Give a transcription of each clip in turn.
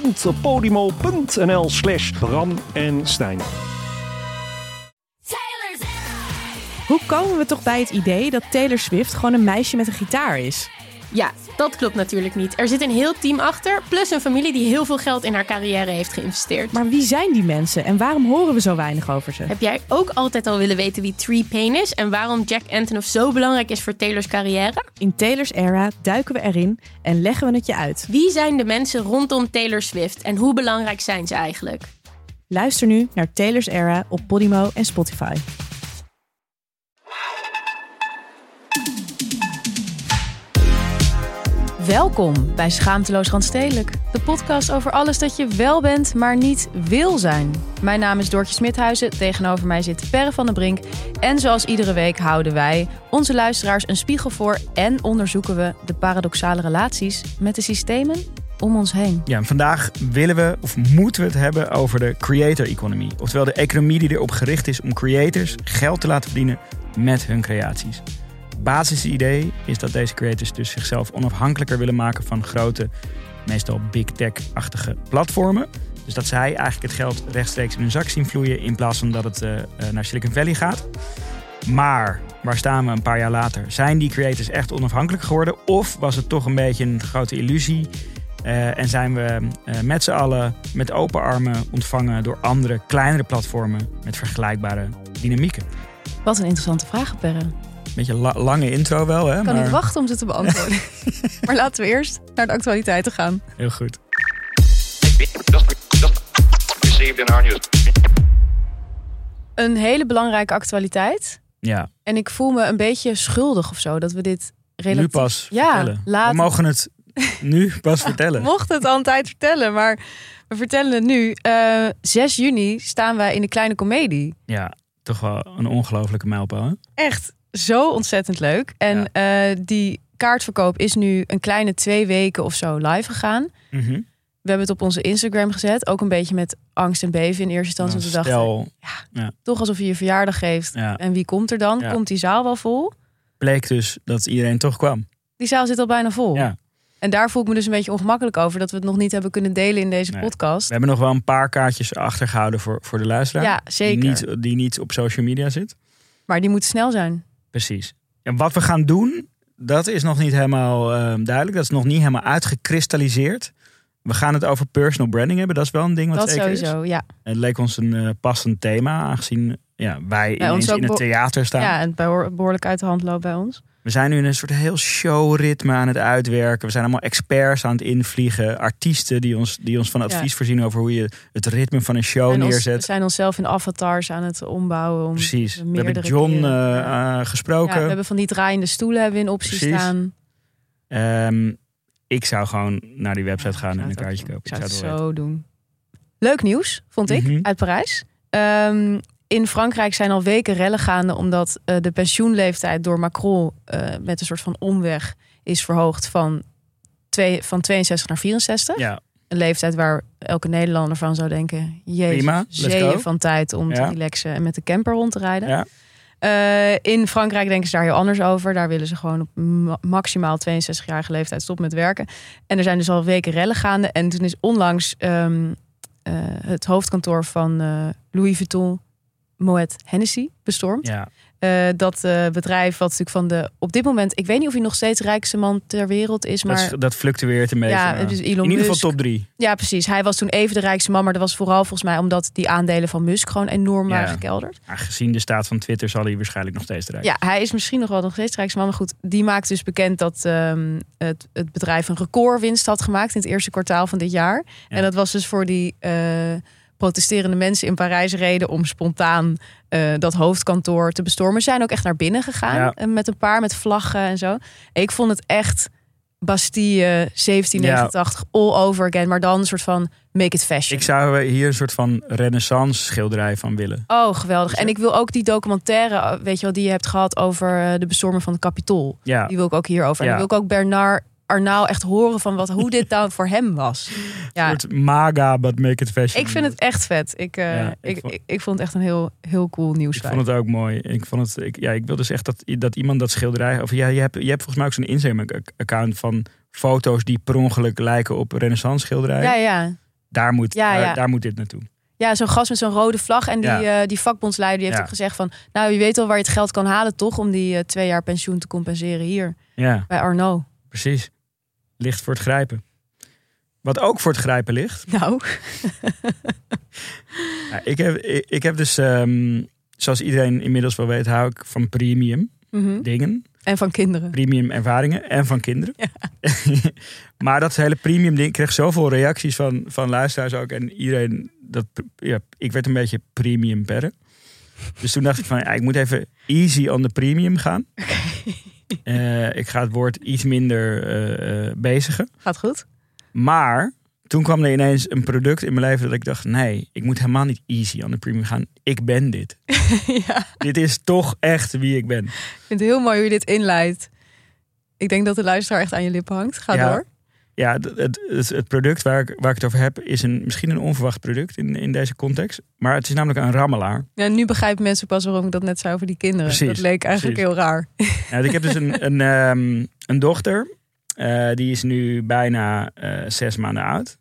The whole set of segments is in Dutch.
www.podimo.nl slash Bram en Stijn. Hoe komen we toch bij het idee dat Taylor Swift gewoon een meisje met een gitaar is? Ja, dat klopt natuurlijk niet. Er zit een heel team achter, plus een familie die heel veel geld in haar carrière heeft geïnvesteerd. Maar wie zijn die mensen en waarom horen we zo weinig over ze? Heb jij ook altijd al willen weten wie Tree Payne is en waarom Jack Antonoff zo belangrijk is voor Taylor's carrière? In Taylor's era duiken we erin en leggen we het je uit. Wie zijn de mensen rondom Taylor Swift en hoe belangrijk zijn ze eigenlijk? Luister nu naar Taylor's era op Podimo en Spotify. Welkom bij Schaamteloos Randstedelijk. De podcast over alles dat je wel bent, maar niet wil zijn. Mijn naam is Doortje Smithuizen, tegenover mij zit Perre van den Brink. En zoals iedere week houden wij onze luisteraars een spiegel voor... en onderzoeken we de paradoxale relaties met de systemen om ons heen. Ja, en vandaag willen we of moeten we het hebben over de creator economy. Oftewel de economie die erop gericht is om creators geld te laten verdienen met hun creaties basisidee is dat deze creators dus zichzelf onafhankelijker willen maken van grote, meestal big tech-achtige platformen. Dus dat zij eigenlijk het geld rechtstreeks in hun zak zien vloeien in plaats van dat het uh, naar Silicon Valley gaat. Maar waar staan we een paar jaar later? Zijn die creators echt onafhankelijk geworden? Of was het toch een beetje een grote illusie? Uh, en zijn we met z'n allen met open armen ontvangen door andere, kleinere platformen met vergelijkbare dynamieken? Wat een interessante vraag, Perre. Beetje la lange intro wel, hè? Ik kan maar... niet wachten om ze te beantwoorden. maar laten we eerst naar de actualiteiten gaan. Heel goed. Een hele belangrijke actualiteit. Ja. En ik voel me een beetje schuldig of zo dat we dit relatief... Nu pas ja, vertellen. We mogen het nu pas vertellen. We mochten het al een tijd vertellen, maar we vertellen het nu. Uh, 6 juni staan wij in de Kleine Comedie. Ja, toch wel een ongelofelijke mijlpaal. Hè? Echt zo ontzettend leuk. En ja. uh, die kaartverkoop is nu een kleine twee weken of zo live gegaan. Mm -hmm. We hebben het op onze Instagram gezet. Ook een beetje met angst en beven in eerste instantie. Nou, we dachten, ja, ja. toch alsof je je verjaardag geeft. En wie komt er dan? Komt die zaal wel vol? Bleek dus dat iedereen toch kwam. Die zaal zit al bijna vol. Ja. En daar voel ik me dus een beetje ongemakkelijk over dat we het nog niet hebben kunnen delen in deze nee. podcast. We hebben nog wel een paar kaartjes achtergehouden voor, voor de luisteraar. Ja, zeker. Die niet, die niet op social media zit. Maar die moeten snel zijn. Precies. En wat we gaan doen, dat is nog niet helemaal uh, duidelijk. Dat is nog niet helemaal uitgekristalliseerd. We gaan het over personal branding hebben. Dat is wel een ding wat dat zeker sowieso, is. ja. Het leek ons een uh, passend thema, aangezien ja, wij bij ineens in het theater staan. Ja, en behoorlijk uit de hand loopt bij ons. We zijn nu in een soort heel showritme aan het uitwerken. We zijn allemaal experts aan het invliegen. Artiesten die ons, die ons van advies ja. voorzien over hoe je het ritme van een show en neerzet. we zijn onszelf in avatars aan het ombouwen. Om Precies. We hebben John uh, uh, gesproken. Ja, we hebben van die draaiende stoelen hebben we in optie Precies. staan. Um, ik zou gewoon naar die website gaan en een kaartje kopen. Ik zou het, het zo doen. Leuk nieuws, vond ik, Mhm. uit Parijs. Um, in Frankrijk zijn al weken rellen gaande omdat uh, de pensioenleeftijd door Macron uh, met een soort van omweg is verhoogd van, twee, van 62 naar 64. Ja. Een leeftijd waar elke Nederlander van zou denken: jezus, zeeën van tijd om ja. te relaxen en met de camper rond te rijden. Ja. Uh, in Frankrijk denken ze daar heel anders over. Daar willen ze gewoon op ma maximaal 62-jarige leeftijd stoppen met werken. En er zijn dus al weken rellen gaande. En toen is onlangs um, het hoofdkantoor van Louis Vuitton Moet Hennessy bestormd. Ja. Uh, dat uh, bedrijf wat natuurlijk van de op dit moment, ik weet niet of hij nog steeds rijkste man ter wereld is, maar dat, dat fluctueert een beetje. Ja, dus Elon in ieder geval top drie. Ja, precies. Hij was toen even de rijkste man, maar dat was vooral volgens mij omdat die aandelen van Musk gewoon enorm Ja. waren gekelderd. Ja, gezien de staat van Twitter zal hij waarschijnlijk nog steeds rijk. Ja, hij is misschien nog wel nog steeds rijkste man, maar goed, die maakt dus bekend dat ehm, het, het bedrijf een recordwinst had gemaakt in het eerste kwartaal van dit jaar. Ja. En dat was dus voor die eh, protesterende mensen in Parijs reden om spontaan eh, dat hoofdkantoor te bestormen. Ze zijn ook echt naar binnen gegaan Ja. eh, met een paar met vlaggen en zo. Ik vond het echt Bastille 1789 all over again, maar dan een soort van make it fashion. Ik zou hier een soort van renaissance schilderij van willen. Oh, geweldig. En ik wil ook die documentaire, eh, weet je wel, die je hebt gehad over de bestorming van het Capitool. Ja, Die wil ik ook hierover. En dan wil ik ook Bernard Arnault echt horen van wat, hoe dit nou voor hem was. Ja, een soort maga, but make it fashion. ik vind het echt vet. Ik, eh, Ja, ik ik, vond- ik, ik vond het echt een heel, heel cool Ik nieuwsfeit. vond het ook mooi. Ik, vond het, ik, ja, ik wil dus echt dat, dat iemand dat schilderij... Of ja, je hebt, je hebt volgens mij ook zo'n Instagram-account van foto's die per ongeluk lijken op renaissance schilderijen. Ja, ja. Daar, moet, Ja, daar, ja. daar moet dit naartoe. Ja, zo'n gast met zo'n rode vlag. En die, Ja. eh, die vakbondsleider die heeft Ja. ook gezegd van... Nou, je weet al waar je het geld kan halen toch? Om die eh, twee jaar pensioen te compenseren hier Ja, bij Arnaud. precies. Ligt voor het grijpen. Wat ook voor het grijpen ligt. Nou, ik, heb, ik, ik heb dus, ehm, zoals iedereen inmiddels wel weet, hou ik van premium mhm. dingen. en van kinderen. Premium ervaringen en van kinderen. maar dat hele premium ding kreeg zoveel reacties van, van luisteraars ook. En iedereen, dat, ja, ik werd een beetje premium perren. Dus toen dacht ik van, ja, ik moet even easy on the premium gaan. Eh, ik ga het woord iets minder eh, eh, bezigen. Gaat goed? Maar toen kwam er ineens een product in mijn leven dat ik dacht: nee, ik moet helemaal niet easy aan de premium gaan. Ik ben dit. ja, dit is toch echt wie ik ben. ik vind het heel mooi hoe je dit inleidt. Ik denk dat de luisteraar echt aan je lippen hangt. Ga Ja. door. Ja, het, het, product waar ik, waar ik het over heb is een, misschien een onverwacht product in, in deze context. Maar het is namelijk een rammelaar. Ja, nu begrijpen mensen pas waarom ik dat net zei over die kinderen. Precies, dat leek eigenlijk precies. heel raar. Nou, ik heb dus een, een, ehm, een dochter. Eh, die is nu bijna eh, zes maanden oud.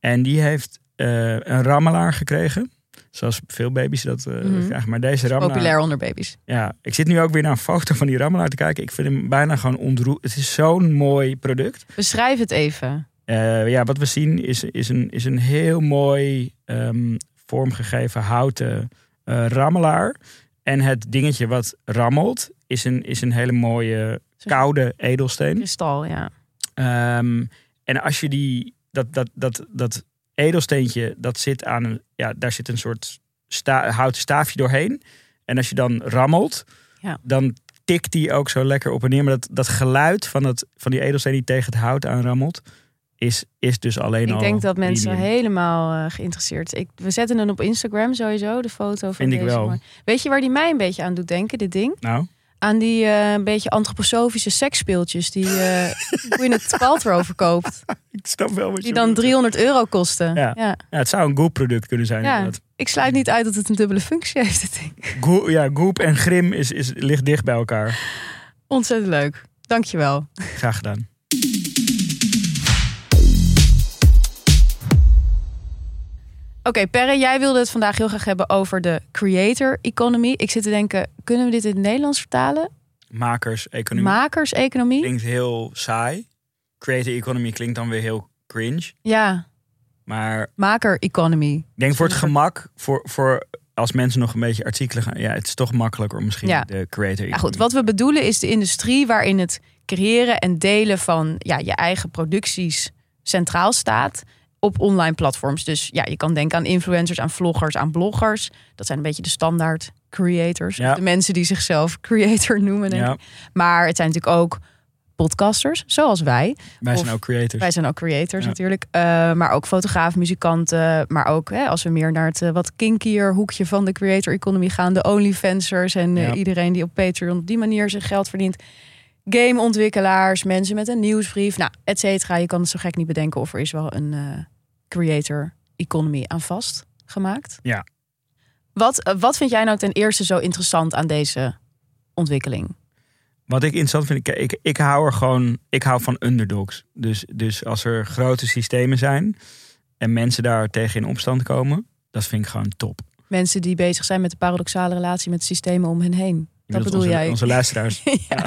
En die heeft eh, een rammelaar gekregen. Zoals veel baby's dat eh, Mhm. krijgen. Maar deze rammelaar... Populair onder baby's. Ja, ik zit nu ook weer naar een foto van die rammelaar te kijken. Ik vind hem bijna gewoon ontroerd. Het is zo'n mooi product. Beschrijf het even. Eh, ja, wat we zien is, is, een, is een heel mooi ehm, vormgegeven houten eh, rammelaar. En het dingetje wat rammelt is een, is een hele mooie koude edelsteen. Kristal, ja. Ehm, en als je die, dat, dat, dat, dat edelsteentje, dat zit aan een, ja, daar zit een soort sta, houten staafje doorheen. En als je dan rammelt, Ja. dan tikt die ook zo lekker op en neer. Maar dat, dat geluid van, het, van die edelsteen die tegen het hout aanrammelt, is, is dus alleen al Ik denk dat mensen helemaal eh, geïnteresseerd zijn. Ik, we zetten hem op Instagram sowieso, de foto van Vind ik deze. wel. mooi- Weet je waar die mij een beetje aan doet denken, dit ding? Nou, Aan die eh, een beetje antroposofische seksspeeltjes die eh Gwyneth Paltrow verkoopt. ik snap wel wat Die je dan bedoelt. 300 euro kosten. Ja. Ja. Ja, het zou een Goop product kunnen zijn. Ja. inderdaad. Ik sluit niet uit dat het een dubbele functie heeft, dit ding. Go- ja, Goop en Grim is, is, ligt dicht bij elkaar. Ontzettend leuk. Dankjewel. Graag gedaan. Oké, Perre, jij wilde het vandaag heel graag hebben over de creator economy. Ik zit te denken, kunnen we dit in het Nederlands vertalen? Makers, economie. Makerseconomie? klinkt heel saai. Creator economy klinkt dan weer heel cringe. Ja, Maar maker economy. ik denk voor het gemak, voor, voor als mensen nog een beetje artikelen gaan. Ja, het is toch makkelijker om misschien Ja. de creator Ja, economy. goed, wat we bedoelen is de industrie waarin het creëren en delen van ja, je eigen producties centraal staat op online platforms. Dus ja, je kan denken aan influencers, aan vloggers, aan bloggers. Dat zijn een beetje de standaard creators. Ja. De mensen die zichzelf creator noemen. Denk Ja. Maar het zijn natuurlijk ook podcasters, zoals wij. wij zijn ook creators. Wij zijn ook creators Ja. natuurlijk. Eh, maar ook fotograaf, muzikanten. Maar ook hè, als we meer naar het eh, wat kinkier hoekje van de creator economy gaan. De onlyfansers en eh, iedereen die op Patreon op die manier zijn geld verdient. Gameontwikkelaars, mensen met een nieuwsbrief. Nou, et cetera. Je kan het zo gek niet bedenken of er is wel een creator economy aan vastgemaakt. Ja. Wat, eh, wat vind jij nou ten eerste zo interessant aan deze ontwikkeling? Wat ik interessant vind, ik, ik, ik hou er gewoon, ik hou van underdogs. Dus, dus als er grote systemen zijn en mensen daar tegen in opstand komen, dat vind ik gewoon top. Mensen die bezig zijn met de paradoxale relatie met systemen om hen heen. Dat bedoel onze, jij? Onze luisteraars. ja.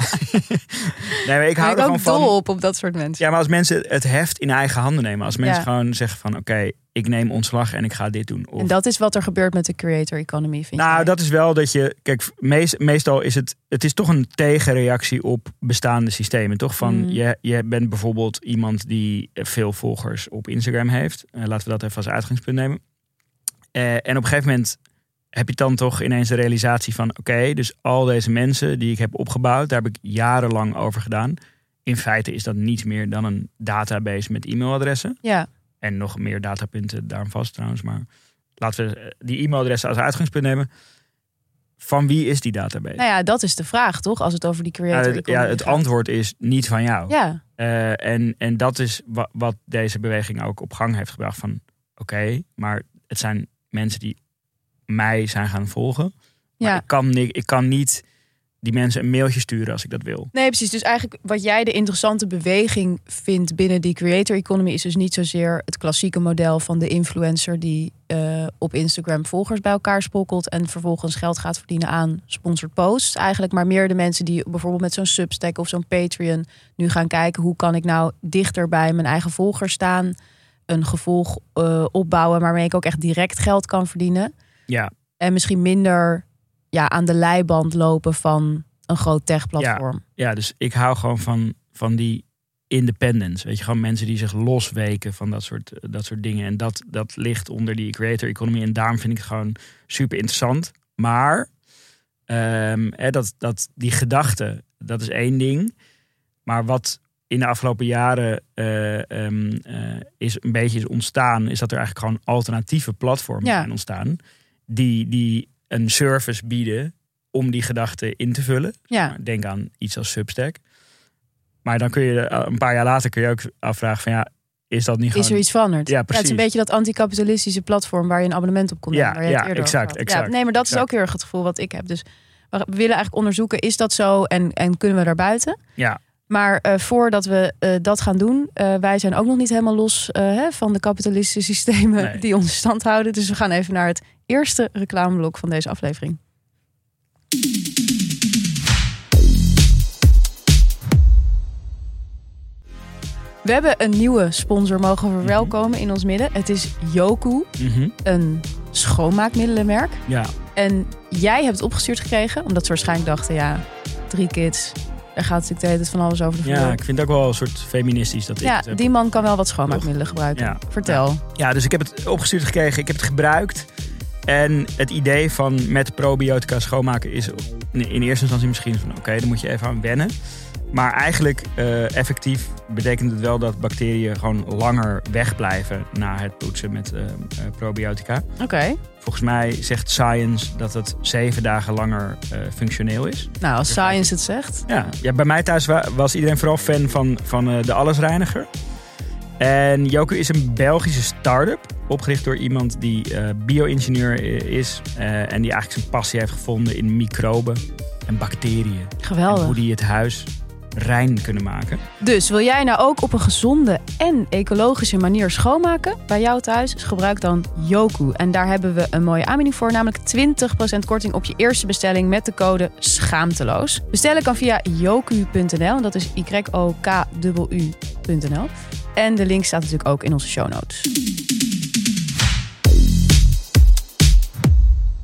Nee, maar ik hou ben er ik gewoon ook van. dol op, op dat soort mensen. Ja, maar als mensen het heft in eigen handen nemen. Als mensen Ja. gewoon zeggen van oké, ik neem ontslag en ik ga dit doen. Of, En dat is wat er gebeurt met de creator economy, vind nou, jij? dat is wel dat je. Kijk, meest, meestal is het. Het is toch een tegenreactie op bestaande systemen. Toch? Van Mm. je, je bent bijvoorbeeld iemand die veel volgers op Instagram heeft. Eh, laten we dat even als uitgangspunt nemen. Eh, en op een gegeven moment heb je dan toch ineens de realisatie van: oké, dus al deze mensen die ik heb opgebouwd, daar heb ik jarenlang over gedaan. in feite is dat niets meer dan een database met e-mailadressen. Ja, En nog meer datapunten daarom vast trouwens. Maar laten we eh, die e-mailadressen als uitgangspunt nemen. Van wie is die database? nou ja, dat is de vraag, toch? Als het over die Ja, creator het, ja, het antwoord is niet van jou. Ja, Eh, en, en dat is wa- wat deze beweging ook op gang heeft gebracht. Van oké, maar het zijn mensen die mij zijn gaan volgen. Maar ja. ik, kan, ik kan niet die mensen een mailtje sturen als ik dat wil. Nee, precies. Dus eigenlijk wat jij de interessante beweging vindt binnen die creator economy is dus niet zozeer het klassieke model van de influencer die eh, op Instagram volgers bij elkaar spokkelt en vervolgens geld gaat verdienen aan sponsored posts. Eigenlijk maar meer de mensen die bijvoorbeeld met zo'n Substack of zo'n Patreon nu gaan kijken hoe kan ik nou dichter bij mijn eigen volgers staan, een gevolg eh, opbouwen waarmee ik ook echt direct geld kan verdienen. Ja, En misschien minder ja, aan de leiband lopen van een groot tech-platform. ja dus ik hou gewoon van, van die independence. Weet je, gewoon mensen die zich losweken van dat soort, dat soort dingen. En dat, dat ligt onder die creator economy. En daarom vind ik het gewoon super interessant. Maar ehm, hè, dat, dat, die gedachte, dat is één ding. Maar wat in de afgelopen jaren eh, ehm, eh, is een beetje is ontstaan, is dat er eigenlijk gewoon alternatieve platformen Ja. zijn ontstaan. Die, die een service bieden om die gedachte in te vullen. Ja. Denk aan iets als Substack. Maar dan kun je eh, een paar jaar later kun je ook afvragen van ja, is dat niet Is gewoon... er iets veranderd? Ja, het is precies. een beetje dat anticapitalistische platform waar je een abonnement op kon Ja, nemen. waar je het ja, over exact, exact, Ja, nee, maar dat is ook heel erg het gevoel wat ik heb. Dus we willen eigenlijk onderzoeken, is dat zo en, en kunnen we daar buiten? Ja, Maar eh, voordat we eh, dat gaan doen, eh, wij zijn ook nog niet helemaal los hè, van de kapitalistische systemen Nee. die ons stand houden. Dus we gaan even naar het eerste reclameblok van deze aflevering. We hebben een nieuwe sponsor mogen verwelkomen in ons midden. Het is Yoku, mhm, een schoonmaakmiddelenmerk. ja, En jij hebt het opgestuurd gekregen, omdat ze waarschijnlijk dachten, ja, drie kids, er gaat natuurlijk de hele tijd van alles over de vloer. ja, ik vind het ook wel een soort feministisch dat Ja, die man kan wel wat schoonmaakmiddelen gebruiken. Ja. Vertel. Ja, dus ik heb het opgestuurd gekregen. Ik heb het gebruikt. En het idee van met probiotica schoonmaken is in eerste instantie misschien van oké, dan moet je even aan wennen. Maar eigenlijk eh, effectief betekent het wel dat bacteriën gewoon langer wegblijven na het poetsen met eh, eh, probiotica. Oké. Volgens mij zegt Science dat het zeven dagen langer functioneel is. Nou, als science het zegt. Ja, ja bij mij thuis wa- was iedereen vooral fan van, van de Allesreiniger. En Yoku is een Belgische start-up. Opgericht door iemand die eh bio-ingenieur is. eh, en die eigenlijk zijn passie heeft gevonden in microben en bacteriën. En Geweldig. hoe die het huis rein kunnen maken. Dus wil jij nou ook op een gezonde en ecologische manier schoonmaken bij jou thuis? Dus gebruik dan Yoku. En daar hebben we een mooie aanbieding voor, namelijk 20% korting op je eerste bestelling met de code schaamteloos. Bestellen kan via yoku.nl, dat is Y-O-K-U-U.nl. En de link staat natuurlijk ook in onze show notes.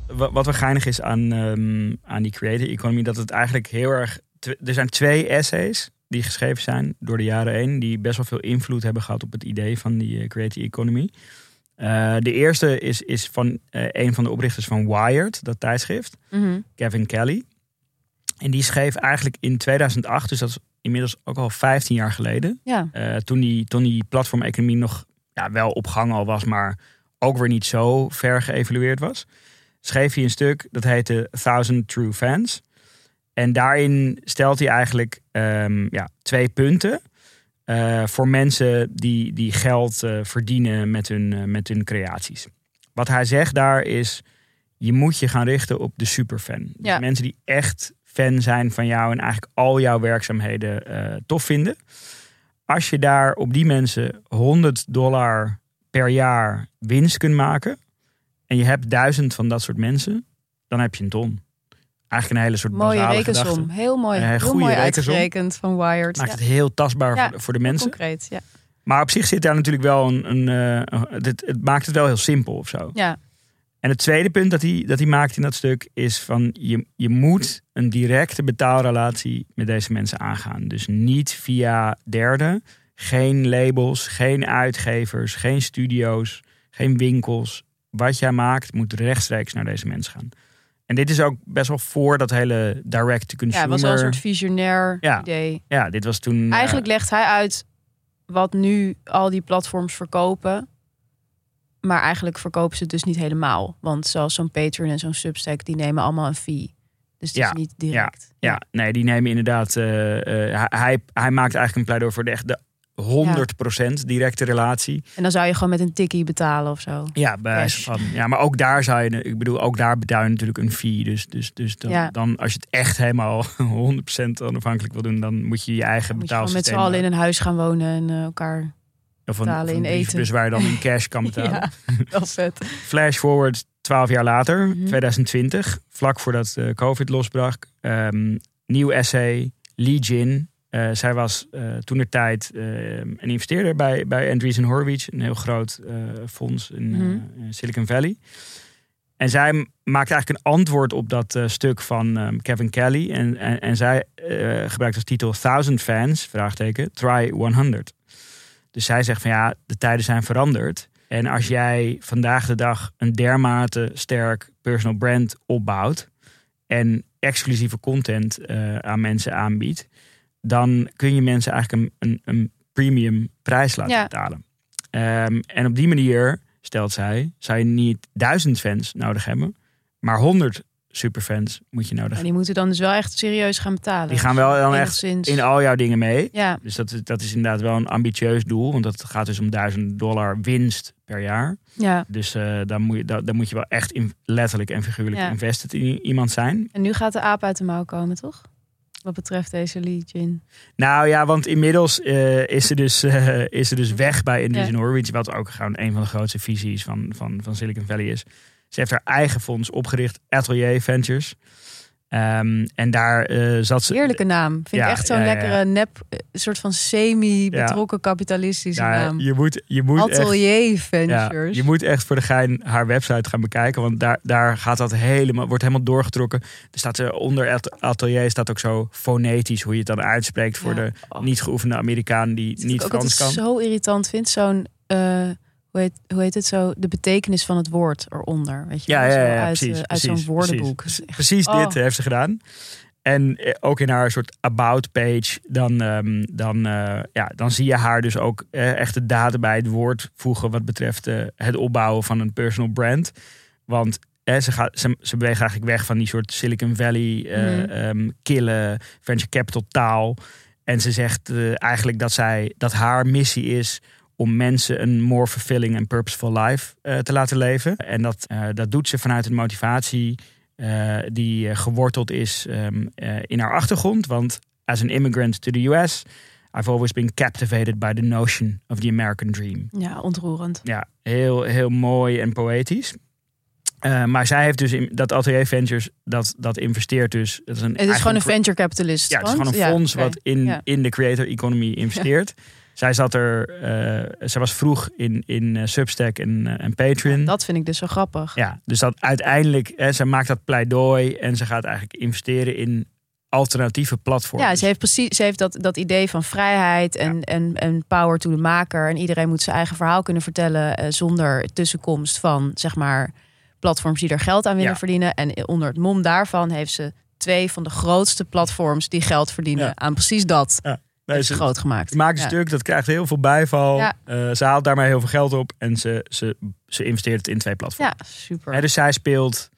Wa- Wat wel geinig is aan, ehm, aan die creator economy, dat het eigenlijk heel erg. Er zijn twee essays die geschreven zijn door de jaren heen, die best wel veel invloed hebben gehad op het idee van die eh, creator economy. Eh, de eerste is, is van eh, een van de oprichters van Wired, dat tijdschrift, Kevin Kelly. En die schreef eigenlijk in 2008, dus dat is inmiddels ook al 15 jaar geleden, Ja, eh, toen, die, toen die platformeconomie nog ja, wel op gang al was, maar ook weer niet zo ver geëvalueerd was, schreef hij een stuk dat heette Thousand True Fans. En daarin stelt hij eigenlijk ehm, ja, twee punten eh, voor mensen die, die geld eh, verdienen met hun, met hun creaties. Wat hij zegt daar is, je moet je gaan richten op de superfan. Dus mensen die echt fan zijn van jou en eigenlijk al jouw werkzaamheden eh, tof vinden. Als je daar op die mensen 100 dollar per jaar winst kunt maken en je hebt duizend van dat soort mensen, dan heb je een ton. Eigenlijk een hele soort mooie rekensom. gedachte. Heel mooi, Een heel goede mooi rekensom. uitgerekend van Wired. Maakt Ja, het heel tastbaar Ja, voor, de, voor de mensen. concreet, ja. Maar op zich zit daar natuurlijk wel een. een, eh, het, het maakt het wel heel simpel of zo. Ja, En het tweede punt dat hij, dat hij maakt in dat stuk is van je, je moet een directe betaalrelatie met deze mensen aangaan. Dus niet via derden, geen labels, geen uitgevers, geen studio's, geen winkels. Wat jij maakt moet rechtstreeks naar deze mensen gaan. En dit is ook best wel voor dat hele direct-to-consumer. Ja, het was wel een soort visionair Ja. idee. Ja, dit was toen... eh, Eigenlijk legt hij uit wat nu al die platforms verkopen. Maar eigenlijk verkopen ze het dus niet helemaal. Want zoals zo'n Patreon en zo'n Substack, die nemen allemaal een fee. Dus het Ja, is niet direct. Ja, nee, die nemen inderdaad. eh, eh, hij- hij, maakt eigenlijk een pleidooi voor de echt de 100% directe relatie. En dan zou je gewoon met een tikkie betalen of zo. Ja, bij van. Ja, maar ook daar zou je, ik bedoel, ook daar betaal je natuurlijk een fee. Dus, dus, dus dan, Ja. dan als je het echt helemaal 100% onafhankelijk wil doen, dan moet je je eigen Dan moet je gewoon met betaalsysteem. z'n allen in een huis gaan wonen en eh, elkaar... of een, of een eten. waar je dan in cash kan betalen. Ja, wel vet. Flash forward 12 jaar later, Mhm. 2020, vlak voordat eh, COVID losbrak. Ehm, nieuw essay, Lee Jin. Eh, zij was eh toen de tijd een investeerder bij, bij Andreessen Horowitz, een heel groot fonds in, Mhm. in Silicon Valley. En zij maakt eigenlijk een antwoord op dat stuk van ehm, Kevin Kelly. En, en, en zij gebruikt als titel 1000 fans, vraagteken, try 100. Dus zij zegt van ja, de tijden zijn veranderd. En als jij vandaag de dag een dermate sterk personal brand opbouwt en exclusieve content eh, aan mensen aanbiedt, dan kun je mensen eigenlijk een, een, een premium prijs laten Ja. betalen. Ehm, en op die manier, stelt zij, zou je niet duizend fans nodig hebben, maar honderd superfans moet je nodig En die moeten dan dus wel echt serieus gaan betalen. Die gaan wel dan echt in al jouw dingen mee. Ja, Dus dat, is- dat is inderdaad wel een ambitieus doel, want dat gaat dus om duizend dollar winst per jaar. ja. Dus eh dan, moet je, dan moet je wel echt in, letterlijk en figuurlijk Ja. invested in iemand zijn. En nu gaat de aap uit de mouw komen, toch? Wat betreft deze Lee Jin. Nou ja, want inmiddels eh, is, ze dus, eh, is ze dus weg bij Andreessen Horowitz. Wat ook gewoon een van de grootste visies van, van, van Silicon Valley is. Ze heeft haar eigen fonds opgericht, Atelier Ventures. Ehm, en daar eh, zat ze... Heerlijke naam. Vind Ja, ik echt zo'n ja, ja, ja. lekkere nep, eh, soort van semi-betrokken kapitalistische Ja, naam. je moet, je moet echt... Atelier Ventures. je moet echt voor de gein haar website gaan bekijken. Want daar, daar gaat dat helemaal, wordt helemaal doorgetrokken. Er staat er onder atelier staat ook zo fonetisch hoe je het dan uitspreekt voor de Oh. niet geoefende Amerikaan die Wat niet ik Frans kan. altijd zo irritant vind. Zo'n, eh, hoe, heet, hoe heet het zo? De betekenis van het woord eronder. Weet je? Ja, wel? ja, Zo ja, uit, precies. eh, uit zo'n woordenboek. Precies, Oh. dit heeft ze gedaan. En eh, ook in haar soort about page, dan, ehm, dan, eh, ja, dan zie je haar dus ook eh, echt de daden bij het woord voegen wat betreft het opbouwen van een personal brand. Want eh, ze, gaat, ze, ze beweegt eigenlijk weg van die soort Silicon Valley ehm, kille venture capital taal. En ze zegt eigenlijk dat, zij, dat haar missie is om mensen een more fulfilling en purposeful life eh, te laten leven. En dat, eh, dat doet ze vanuit een motivatie eh, die geworteld is ehm, eh, in haar achtergrond. Want as an immigrant to the US, I've always been captivated by the notion of the American dream. Ja, ontroerend. Ja, heel, heel mooi en poëtisch. Maar zij heeft dus in, dat Atelier Ventures, dat, dat investeert dus. Dat is een Het is gewoon een venture capitalist. ja, het is gewoon een ja, fonds wat in, Ja. in de creator economy investeert. Zij zat er, eh, zij was vroeg in, in eh, Substack en, eh, en Patreon. Ja, Dat vind ik dus zo grappig. dus dat uiteindelijk, eh, zij maakt dat pleidooi en ze gaat eigenlijk investeren in alternatieve platforms. Ja, ze heeft precies ze heeft dat, dat idee van vrijheid en, en, en power to the maker. En iedereen moet zijn eigen verhaal kunnen vertellen zonder tussenkomst van zeg maar platforms die er geld aan willen Ja. verdienen. En onder het mom daarvan heeft ze twee van de grootste platforms die geld verdienen Ja. aan precies dat. Nee, ze, groot gemaakt. maakt een Ja. stuk, dat krijgt heel veel bijval. Ja. Eh, ze haalt daarmee heel veel geld op en ze, ze, ze investeert het in twee platforms. Ja, super. Dus zij speelt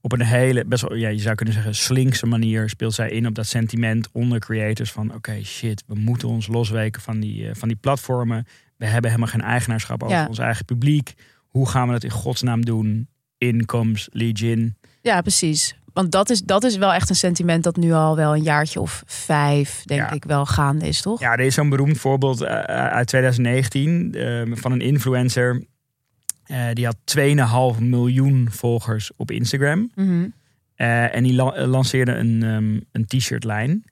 op een hele, best wel, ja, je zou kunnen zeggen, slinkse manier speelt zij in op dat sentiment onder creators van oké, shit, we moeten ons losweken van die, eh, van die platformen. We hebben helemaal geen eigenaarschap over Ja. ons eigen publiek. Hoe gaan we dat in godsnaam doen? Incomes, Legion. Ja, precies. Want dat is, dat is wel echt een sentiment dat nu al wel een jaartje of vijf, denk Ja. ik, wel gaande is, toch? Ja, er is zo'n beroemd voorbeeld eh, uit 2019 eh, van een influencer. Eh, die had 2,5 miljoen volgers op Instagram. Mhm. Eh, en die la- lanceerde een, ehm, een t-shirt lijn.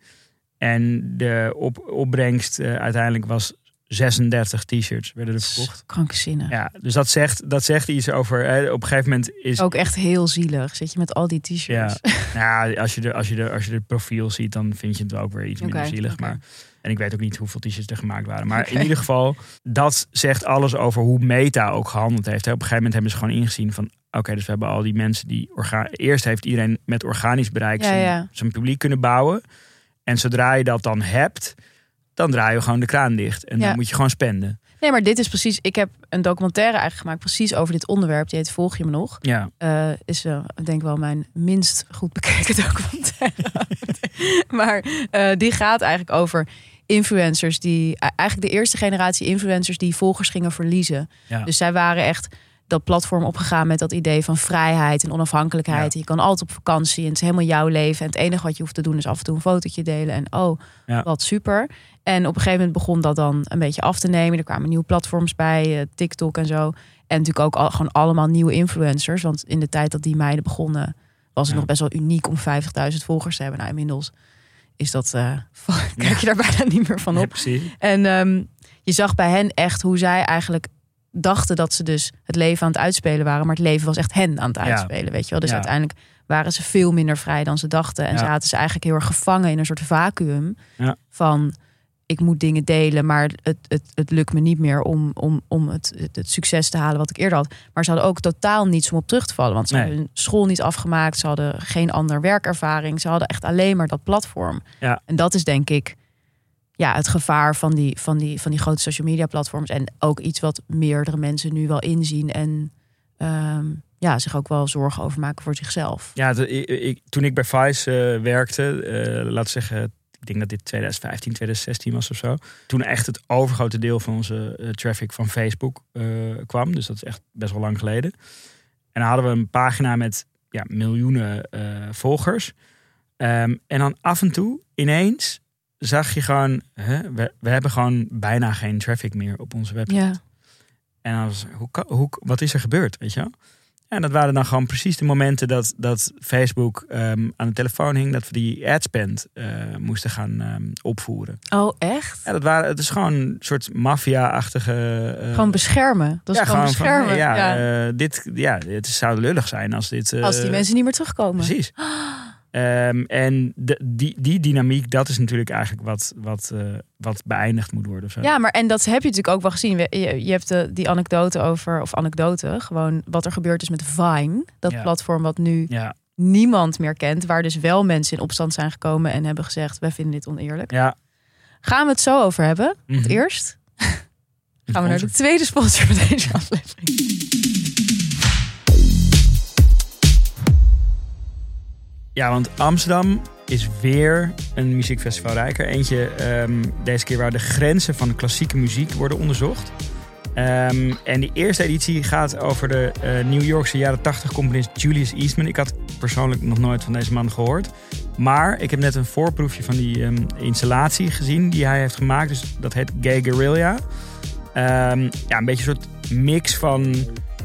En de op opbrengst eh, uiteindelijk was 36 t-shirts werden er verkocht. Krankzinnig. Ja, dus dat zegt, dat zegt iets over. eh, op een gegeven moment is. Ook echt heel zielig. Zit je met al die t-shirts. Nou, ja, als je, de, als, je de, als je de profiel ziet, dan vind je het wel ook weer iets minder zielig. Maar, en ik weet ook niet hoeveel t-shirts er gemaakt waren. Maar in ieder geval, dat zegt alles over hoe Meta ook gehandeld heeft. hè. Op een gegeven moment hebben ze gewoon ingezien van... oké, dus we hebben al die mensen die... Orga Eerst heeft iedereen met organisch bereik Ja, zijn, ja. zijn publiek kunnen bouwen. En zodra je dat dan hebt, dan draai je gewoon de kraan dicht. En Ja. dan moet je gewoon spenden. Nee, maar dit is precies. Ik heb een documentaire eigenlijk gemaakt precies over dit onderwerp. Die heet Volg je me nog? Ja, Eh, is eh, ik denk wel mijn minst goed bekeken documentaire. maar eh, die gaat eigenlijk over influencers die eigenlijk de eerste generatie influencers die volgers gingen verliezen. Ja. Dus zij waren echt dat platform opgegaan met dat idee van vrijheid en onafhankelijkheid. Ja. Je kan altijd op vakantie en het is helemaal jouw leven. En het enige wat je hoeft te doen is af en toe een fotootje delen. En oh, Ja. wat super. En op een gegeven moment begon dat dan een beetje af te nemen. Er kwamen nieuwe platforms bij, eh, TikTok en zo. En natuurlijk ook al, gewoon allemaal nieuwe influencers. Want in de tijd dat die meiden begonnen, was het Ja. nog best wel uniek om 50.000 volgers te hebben. Nou, inmiddels is dat, eh, kijk je daar bijna niet meer van op. precies. En ehm, je zag bij hen echt hoe zij eigenlijk dachten dat ze dus het leven aan het uitspelen waren. Maar het leven was echt hen aan het Ja. uitspelen, weet je wel. Dus Ja. uiteindelijk waren ze veel minder vrij dan ze dachten. En Ja. zaten ze eigenlijk heel erg gevangen in een soort vacuüm van... ik moet dingen delen, maar het, het, het lukt me niet meer om, om, om het, het, het succes te halen wat ik eerder had. Maar ze hadden ook totaal niets om op terug te vallen. Want ze Nee. hadden hun school niet afgemaakt. Ze hadden geen ander werkervaring. Ze hadden echt alleen maar dat platform. Ja. En dat is denk ik ja, het gevaar van die, van, die, van die grote social media platforms. En ook iets wat meerdere mensen nu wel inzien. En ehm, ja, zich ook wel zorgen over maken voor zichzelf. Ja, ik, ik- toen ik bij Vice eh, werkte, eh laat zeggen, ik denk dat dit 2015, 2016 was of zo. Toen echt het overgrote deel van onze eh, traffic van Facebook kwam. Dus dat is echt best wel lang geleden. En dan hadden we een pagina met ja, miljoenen volgers. Ehm, en dan af en toe, ineens, zag je gewoon, hè, we, we hebben gewoon bijna geen traffic meer op onze website. Ja, En dan was, hoe, hoe, wat is er gebeurd, weet je wel? En dat waren dan gewoon precies de momenten dat, dat Facebook ehm, aan de telefoon hing, dat we die adspend eh moesten gaan ehm, opvoeren. oh echt? Ja, dat waren, het is gewoon een soort maffia-achtige. eh, Gewoon beschermen. Dat is ja, gewoon beschermen. ja, ja. eh, dit, ja, het zou lullig zijn als dit. Als die mensen niet meer terugkomen. Precies. Ehm, en de, die, die dynamiek, dat is natuurlijk eigenlijk wat, wat, eh, wat beëindigd moet worden. Zo. Ja, maar en dat heb je natuurlijk ook wel gezien. Je, je hebt de, die anekdote over, of anekdote, gewoon wat er gebeurd is met Vine. Dat Ja. platform wat nu ja, niemand meer kent. Waar dus wel mensen in opstand zijn gekomen en hebben gezegd: wij vinden dit oneerlijk. ja. Gaan we het zo over hebben? Mhm. Het eerst gaan we naar de tweede sponsor van deze aflevering. Ja, want Amsterdam is weer een muziekfestival rijker. Eentje ehm, deze keer waar de grenzen van de klassieke muziek worden onderzocht. Ehm, en die eerste editie gaat over de eh, New Yorkse jaren 80 componist Julius Eastman. Ik had persoonlijk nog nooit van deze man gehoord. Maar ik heb net een voorproefje van die ehm, installatie gezien die hij heeft gemaakt. Dus dat heet Gay Guerrilla. Ja, een beetje een soort mix van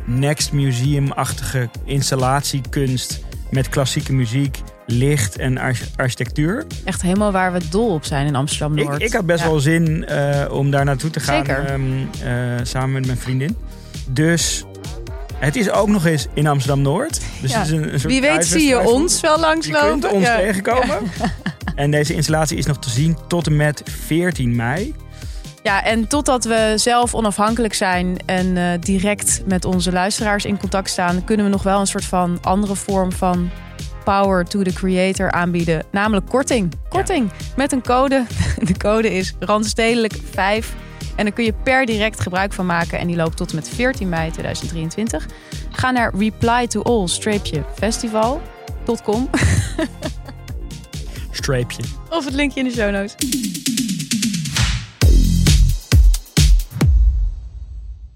Next Museum-achtige installatiekunst met klassieke muziek, licht en arch- architectuur. Echt helemaal waar we dol op zijn in Amsterdam Ik, Noord. ik had best Ja. wel zin eh, om daar naartoe te gaan Zeker. eh, samen met mijn vriendin. Dus het is ook nog eens in Amsterdam Noord. Dus Ja. het is een, een soort Wie weet zie je ons wel Je langslopen. kunt ons Ja. tegenkomen. En deze installatie is nog te zien tot en met 14 mei. Ja, en totdat we zelf onafhankelijk zijn en eh, direct met onze luisteraars in contact staan, kunnen we nog wel een soort van andere vorm van power to the creator aanbieden. Namelijk korting. Korting. Met een code. De code is Randstedelijk 5. En daar kun je per direct gebruik van maken. En die loopt tot en met 14 mei 2023. Ga naar reply to all-festival.com Streepje. of het linkje in de show notes.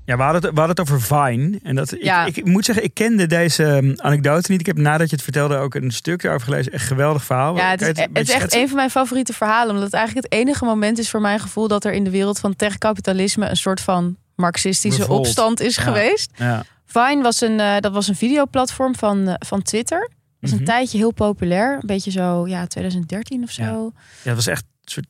Ja, we hadden, het, we hadden het over Vine. En dat, Ja. ik, ik moet zeggen, ik kende deze um, anekdote niet. Ik heb nadat je het vertelde ook een stuk erover gelezen. Echt geweldig verhaal. Ja, het is, het beetje echt schetsen? een van mijn favoriete verhalen. Omdat het eigenlijk het enige moment is voor mijn gevoel dat er in de wereld van techkapitalisme een soort van marxistische Revolt. opstand is Ja. geweest. Ja. Vine was een, eh, dat was een videoplatform van, eh, van Twitter. Dat was een Mhm. tijdje heel populair. Een beetje zo, ja, 2013 of zo. Ja. Ja, het was echt een soort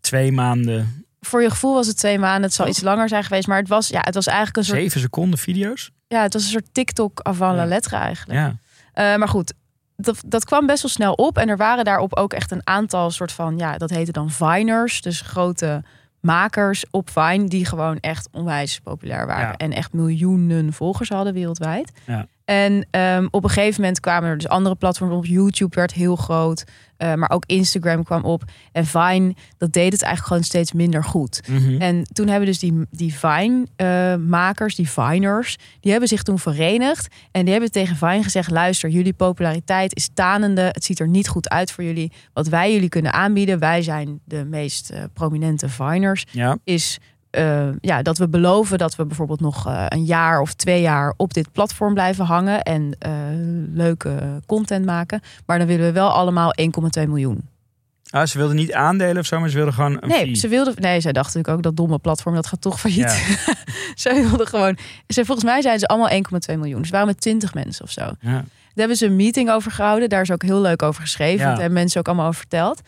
twee maanden, Voor je gevoel was het twee maanden. Het zal iets langer zijn geweest. Maar het was, ja, het was eigenlijk een soort, zeven seconden video's. ja, het was een soort TikTok avant la Ja. eigenlijk. Ja. Eh, maar goed, dat, dat kwam best wel snel op. En er waren daarop ook echt een aantal soort van, ja, dat heette dan Viners. Dus grote makers op Vine die gewoon echt onwijs populair waren. Ja. En echt miljoenen volgers hadden wereldwijd. Ja. En ehm, op een gegeven moment kwamen er dus andere platforms op. YouTube werd heel groot. eh, maar ook Instagram kwam op. En Vine, dat deed het eigenlijk gewoon steeds minder goed. Mhm. En toen hebben dus die, die Vine-makers, die Viners, die hebben zich toen verenigd. En die hebben tegen Vine gezegd: luister, jullie populariteit is tanende. Het ziet er niet goed uit voor jullie. Wat wij jullie kunnen aanbieden, wij zijn de meest eh, prominente Viners, Ja. is eh, ja, dat we beloven dat we bijvoorbeeld nog eh, een jaar of twee jaar op dit platform blijven hangen en eh, leuke content maken. Maar dan willen we wel allemaal 1,2 miljoen. Ah, ze wilden niet aandelen of zo, maar ze wilden gewoon een Nee, fee. ze wilden. Nee, zij dachten natuurlijk ook dat domme platform dat gaat toch failliet. ze wilden gewoon. Ze, volgens mij zijn ze allemaal 1,2 miljoen. Ze waren met 20 mensen of zo. Daar Ja. hebben ze een meeting over gehouden. Daar is ook heel leuk over geschreven. Ja. Dat hebben mensen ook allemaal over verteld.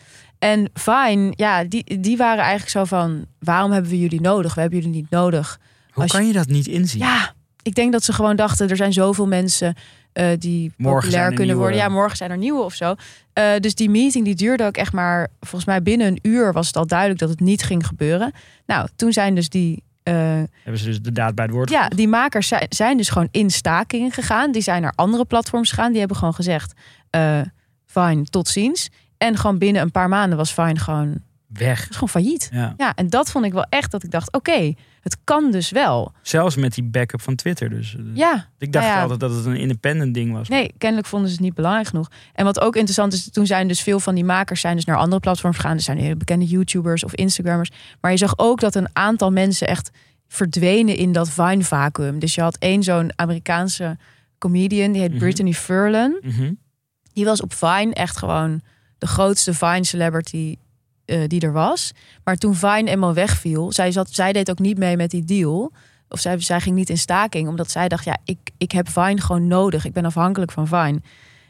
En Vine, ja, die, die waren eigenlijk zo van: waarom hebben we jullie nodig? We hebben jullie niet nodig. Hoe Als kan je dat niet inzien? Ja, ik denk dat ze gewoon dachten: er zijn zoveel mensen eh, die Morgen populair kunnen worden. Ja, morgen zijn er nieuwe of zo. Eh, dus die meeting die duurde ook echt maar, volgens mij binnen een uur was het al duidelijk dat het niet ging gebeuren. Nou, toen zijn dus die, eh, Hebben ze dus de daad bij het woord ja, die makers zijn, zijn dus gewoon in staking gegaan. Die zijn naar andere platforms gegaan. Die hebben gewoon gezegd, fine, tot ziens. En gewoon binnen een paar maanden was Fine gewoon, weg. gewoon failliet. Ja. Ja, en dat vond ik wel echt dat ik dacht, oké, het kan dus wel. Zelfs met die backup van Twitter. Dus eh, Ja, ik dacht ja. altijd dat het een independent ding was. Nee, kennelijk vonden ze het niet belangrijk genoeg. En wat ook interessant is, toen zijn dus veel van die makers zijn dus naar andere platforms gegaan. Er zijn hele bekende YouTubers of Instagrammers. Maar je zag ook dat een aantal mensen echt verdwenen in dat Vine-vacuüm. Dus je had één zo'n Amerikaanse comedian, die heet Mhm. Brittany Furlan. Mhm. Die was op Vine echt gewoon de grootste Vine-celebrity eh, die er was. Maar toen Vine eenmaal wegviel, zij, zat, zij deed ook niet mee met die deal. Of zij, zij ging niet in staking, omdat zij dacht, ja, ik, ik heb Vine gewoon nodig. Ik ben afhankelijk van Vine.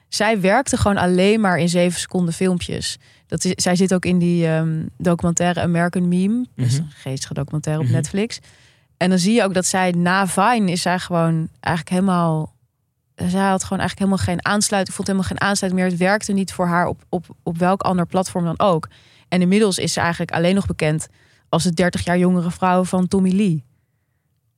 Zij werkte gewoon alleen maar in zeven seconden filmpjes. Dat is, zij zit ook in die ehm, documentaire American Meme. Dat is Mhm. een geestige documentaire op Mhm. Netflix. En dan zie je ook dat zij na Vine is zij gewoon eigenlijk helemaal... Zij had gewoon eigenlijk helemaal geen aansluiting. Vond helemaal geen aansluiting meer. Het werkte niet voor haar op, op, op welk ander platform dan ook. En inmiddels is ze eigenlijk alleen nog bekend als de 30 jaar jongere vrouw van Tommy Lee.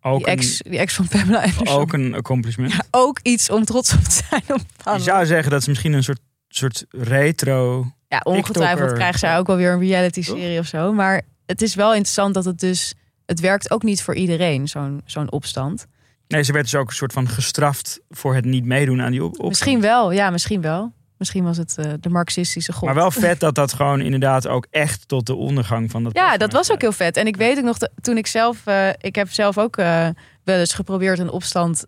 Ook, Die ex, die ex van Pamela Anderson. ook een accomplishment. Ja, ook iets om trots op te zijn. Op Je zou zeggen dat ze misschien een soort, soort retro... Ja, ongetwijfeld TikToker. krijgt zij ook wel weer een reality serie of zo. Maar het is wel interessant dat het dus... Het werkt ook niet voor iedereen, zo'n zo'n opstand. Nee, ze werd dus ook een soort van gestraft voor het niet meedoen aan die op. Misschien wel, ja, misschien wel. Misschien was het eh, de marxistische god. Maar wel vet dat dat gewoon inderdaad ook echt tot de ondergang van dat Ja, dat was ook heel vet. En ik weet ook nog, toen ik zelf... eh, ik heb zelf ook eh, wel eens geprobeerd een opstand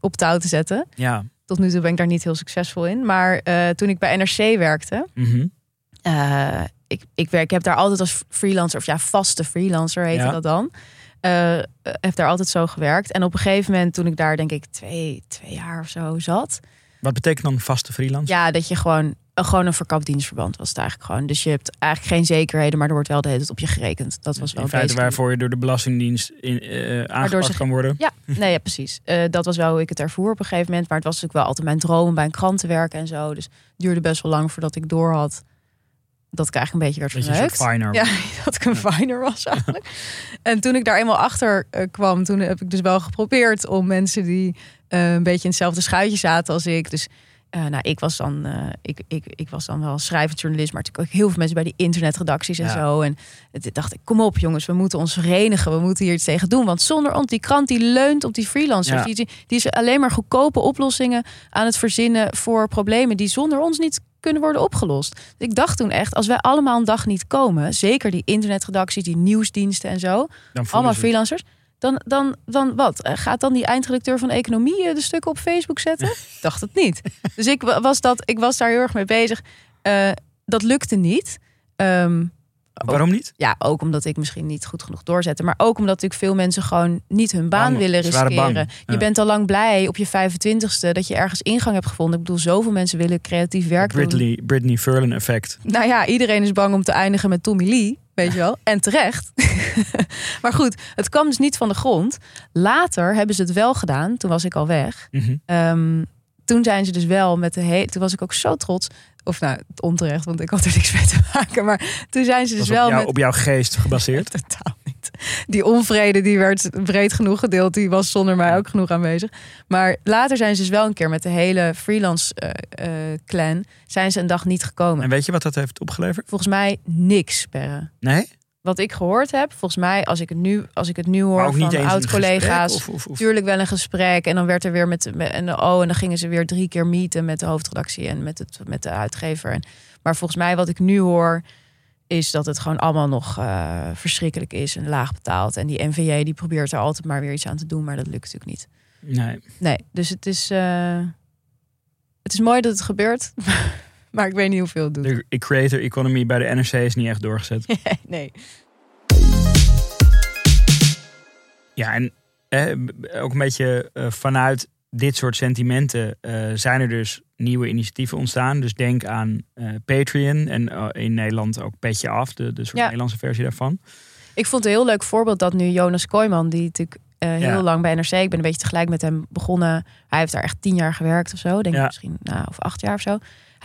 op touw te zetten. Ja. Tot nu toe ben ik daar niet heel succesvol in. Maar toen ik bij NRC werkte... Mhm. Ik, ik, werk, ik heb daar altijd als freelancer, of ja, vaste freelancer heette Ja. dat dan. Eh, heb daar altijd zo gewerkt. En op een gegeven moment, toen ik daar denk ik twee, twee jaar of zo zat. Wat betekent dan vaste freelance? Ja, dat je gewoon, eh, gewoon een verkapt dienstverband was het eigenlijk gewoon. Dus je hebt eigenlijk geen zekerheden, maar er wordt wel de hele tijd op je gerekend. Dat was wel in feite waarvoor je door de Belastingdienst in, eh aangepast ze- kan worden. Ja, nee, ja, precies. Dat was wel hoe ik het ervoer op een gegeven moment. Maar het was natuurlijk wel altijd mijn droom om bij een krant te werken en zo. Dus het duurde best wel lang voordat ik door had dat ik eigenlijk een beetje werd Dat verneukt. finer Ja, dat ik een finer was eigenlijk. En toen ik daar eenmaal achter eh, kwam, toen heb ik dus wel geprobeerd om mensen die eh, een beetje in hetzelfde schuitje zaten als ik. Dus eh, nou, ik was dan, ik, ik, ik was dan wel schrijvend journalist, maar natuurlijk ook heel veel mensen bij die internetredacties en Ja. zo. En het, dacht ik, kom op jongens, we moeten ons verenigen, we moeten hier iets tegen doen. Want zonder ons, die krant die leunt op die freelancers. Ja. Die, die is alleen maar goedkope oplossingen aan het verzinnen voor problemen die zonder ons niet kunnen worden opgelost. Ik dacht toen echt, als wij allemaal een dag niet komen, zeker die internetredacties, die nieuwsdiensten en zo, allemaal freelancers, dan, dan, dan wat? Eh, Gaat dan die eindredacteur van economie eh, de stukken op Facebook zetten? Dacht het niet. Dus ik wa- was, dat, ik was daar heel erg mee bezig. Eh, dat lukte niet. Ehm, Waarom niet? ja, ook omdat ik misschien niet goed genoeg doorzette. Maar ook omdat natuurlijk veel mensen gewoon niet hun baan Bang. willen riskeren. Je bent al lang blij op je 25ste dat je ergens ingang hebt gevonden. Ik bedoel, zoveel mensen willen creatief werk doen. Britney, Britney Furlan effect. Nou ja, iedereen is bang om te eindigen met Tommy Lee. Weet je wel? En terecht. maar goed, het kwam dus niet van de grond. Later hebben ze het wel gedaan. Toen was ik al weg. Mhm. Ehm, toen zijn ze dus wel met de hele. Toen was ik ook zo trots. Of nou, onterecht, want ik had er niks mee te maken. Maar toen zijn ze dus wel op, jou, met... op jouw geest gebaseerd. Totaal niet. Die onvrede die werd breed genoeg gedeeld. Die was zonder mij ook genoeg aanwezig. Maar later zijn ze dus wel een keer met de hele freelance eh, eh, clan... zijn ze een dag niet gekomen. En weet je wat dat heeft opgeleverd? Volgens mij niks, Perre. Nee? Wat ik gehoord heb, volgens mij, als ik het nu, als ik het nu hoor van oud-collega's... gesprek, Of, of, of- Tuurlijk wel een gesprek. En dan werd er weer met, met en oh, en dan gingen ze weer drie keer meeten met de hoofdredactie en met, het, met de uitgever. En, maar volgens mij, wat ik nu hoor, is dat het gewoon allemaal nog eh, verschrikkelijk is en laag betaald. En die NVJ die probeert er altijd maar weer iets aan te doen, maar dat lukt natuurlijk niet. Nee. Nee, dus het is, eh, het is mooi dat het gebeurt. maar ik weet niet hoeveel het doet. De creator economy bij de NRC is niet echt doorgezet. nee. Ja, en eh, ook een beetje eh, vanuit dit soort sentimenten eh, zijn er dus nieuwe initiatieven ontstaan. Dus denk aan eh, Patreon en in Nederland ook Petje Af, de, de soort Ja. Nederlandse versie daarvan. Ik vond het een heel leuk voorbeeld dat nu Jonas Kooijman, die natuurlijk heel Ja. lang bij NRC, ik ben een beetje tegelijk met hem begonnen. Hij heeft daar echt tien jaar gewerkt of zo, denk ik misschien, nou, of acht jaar of zo.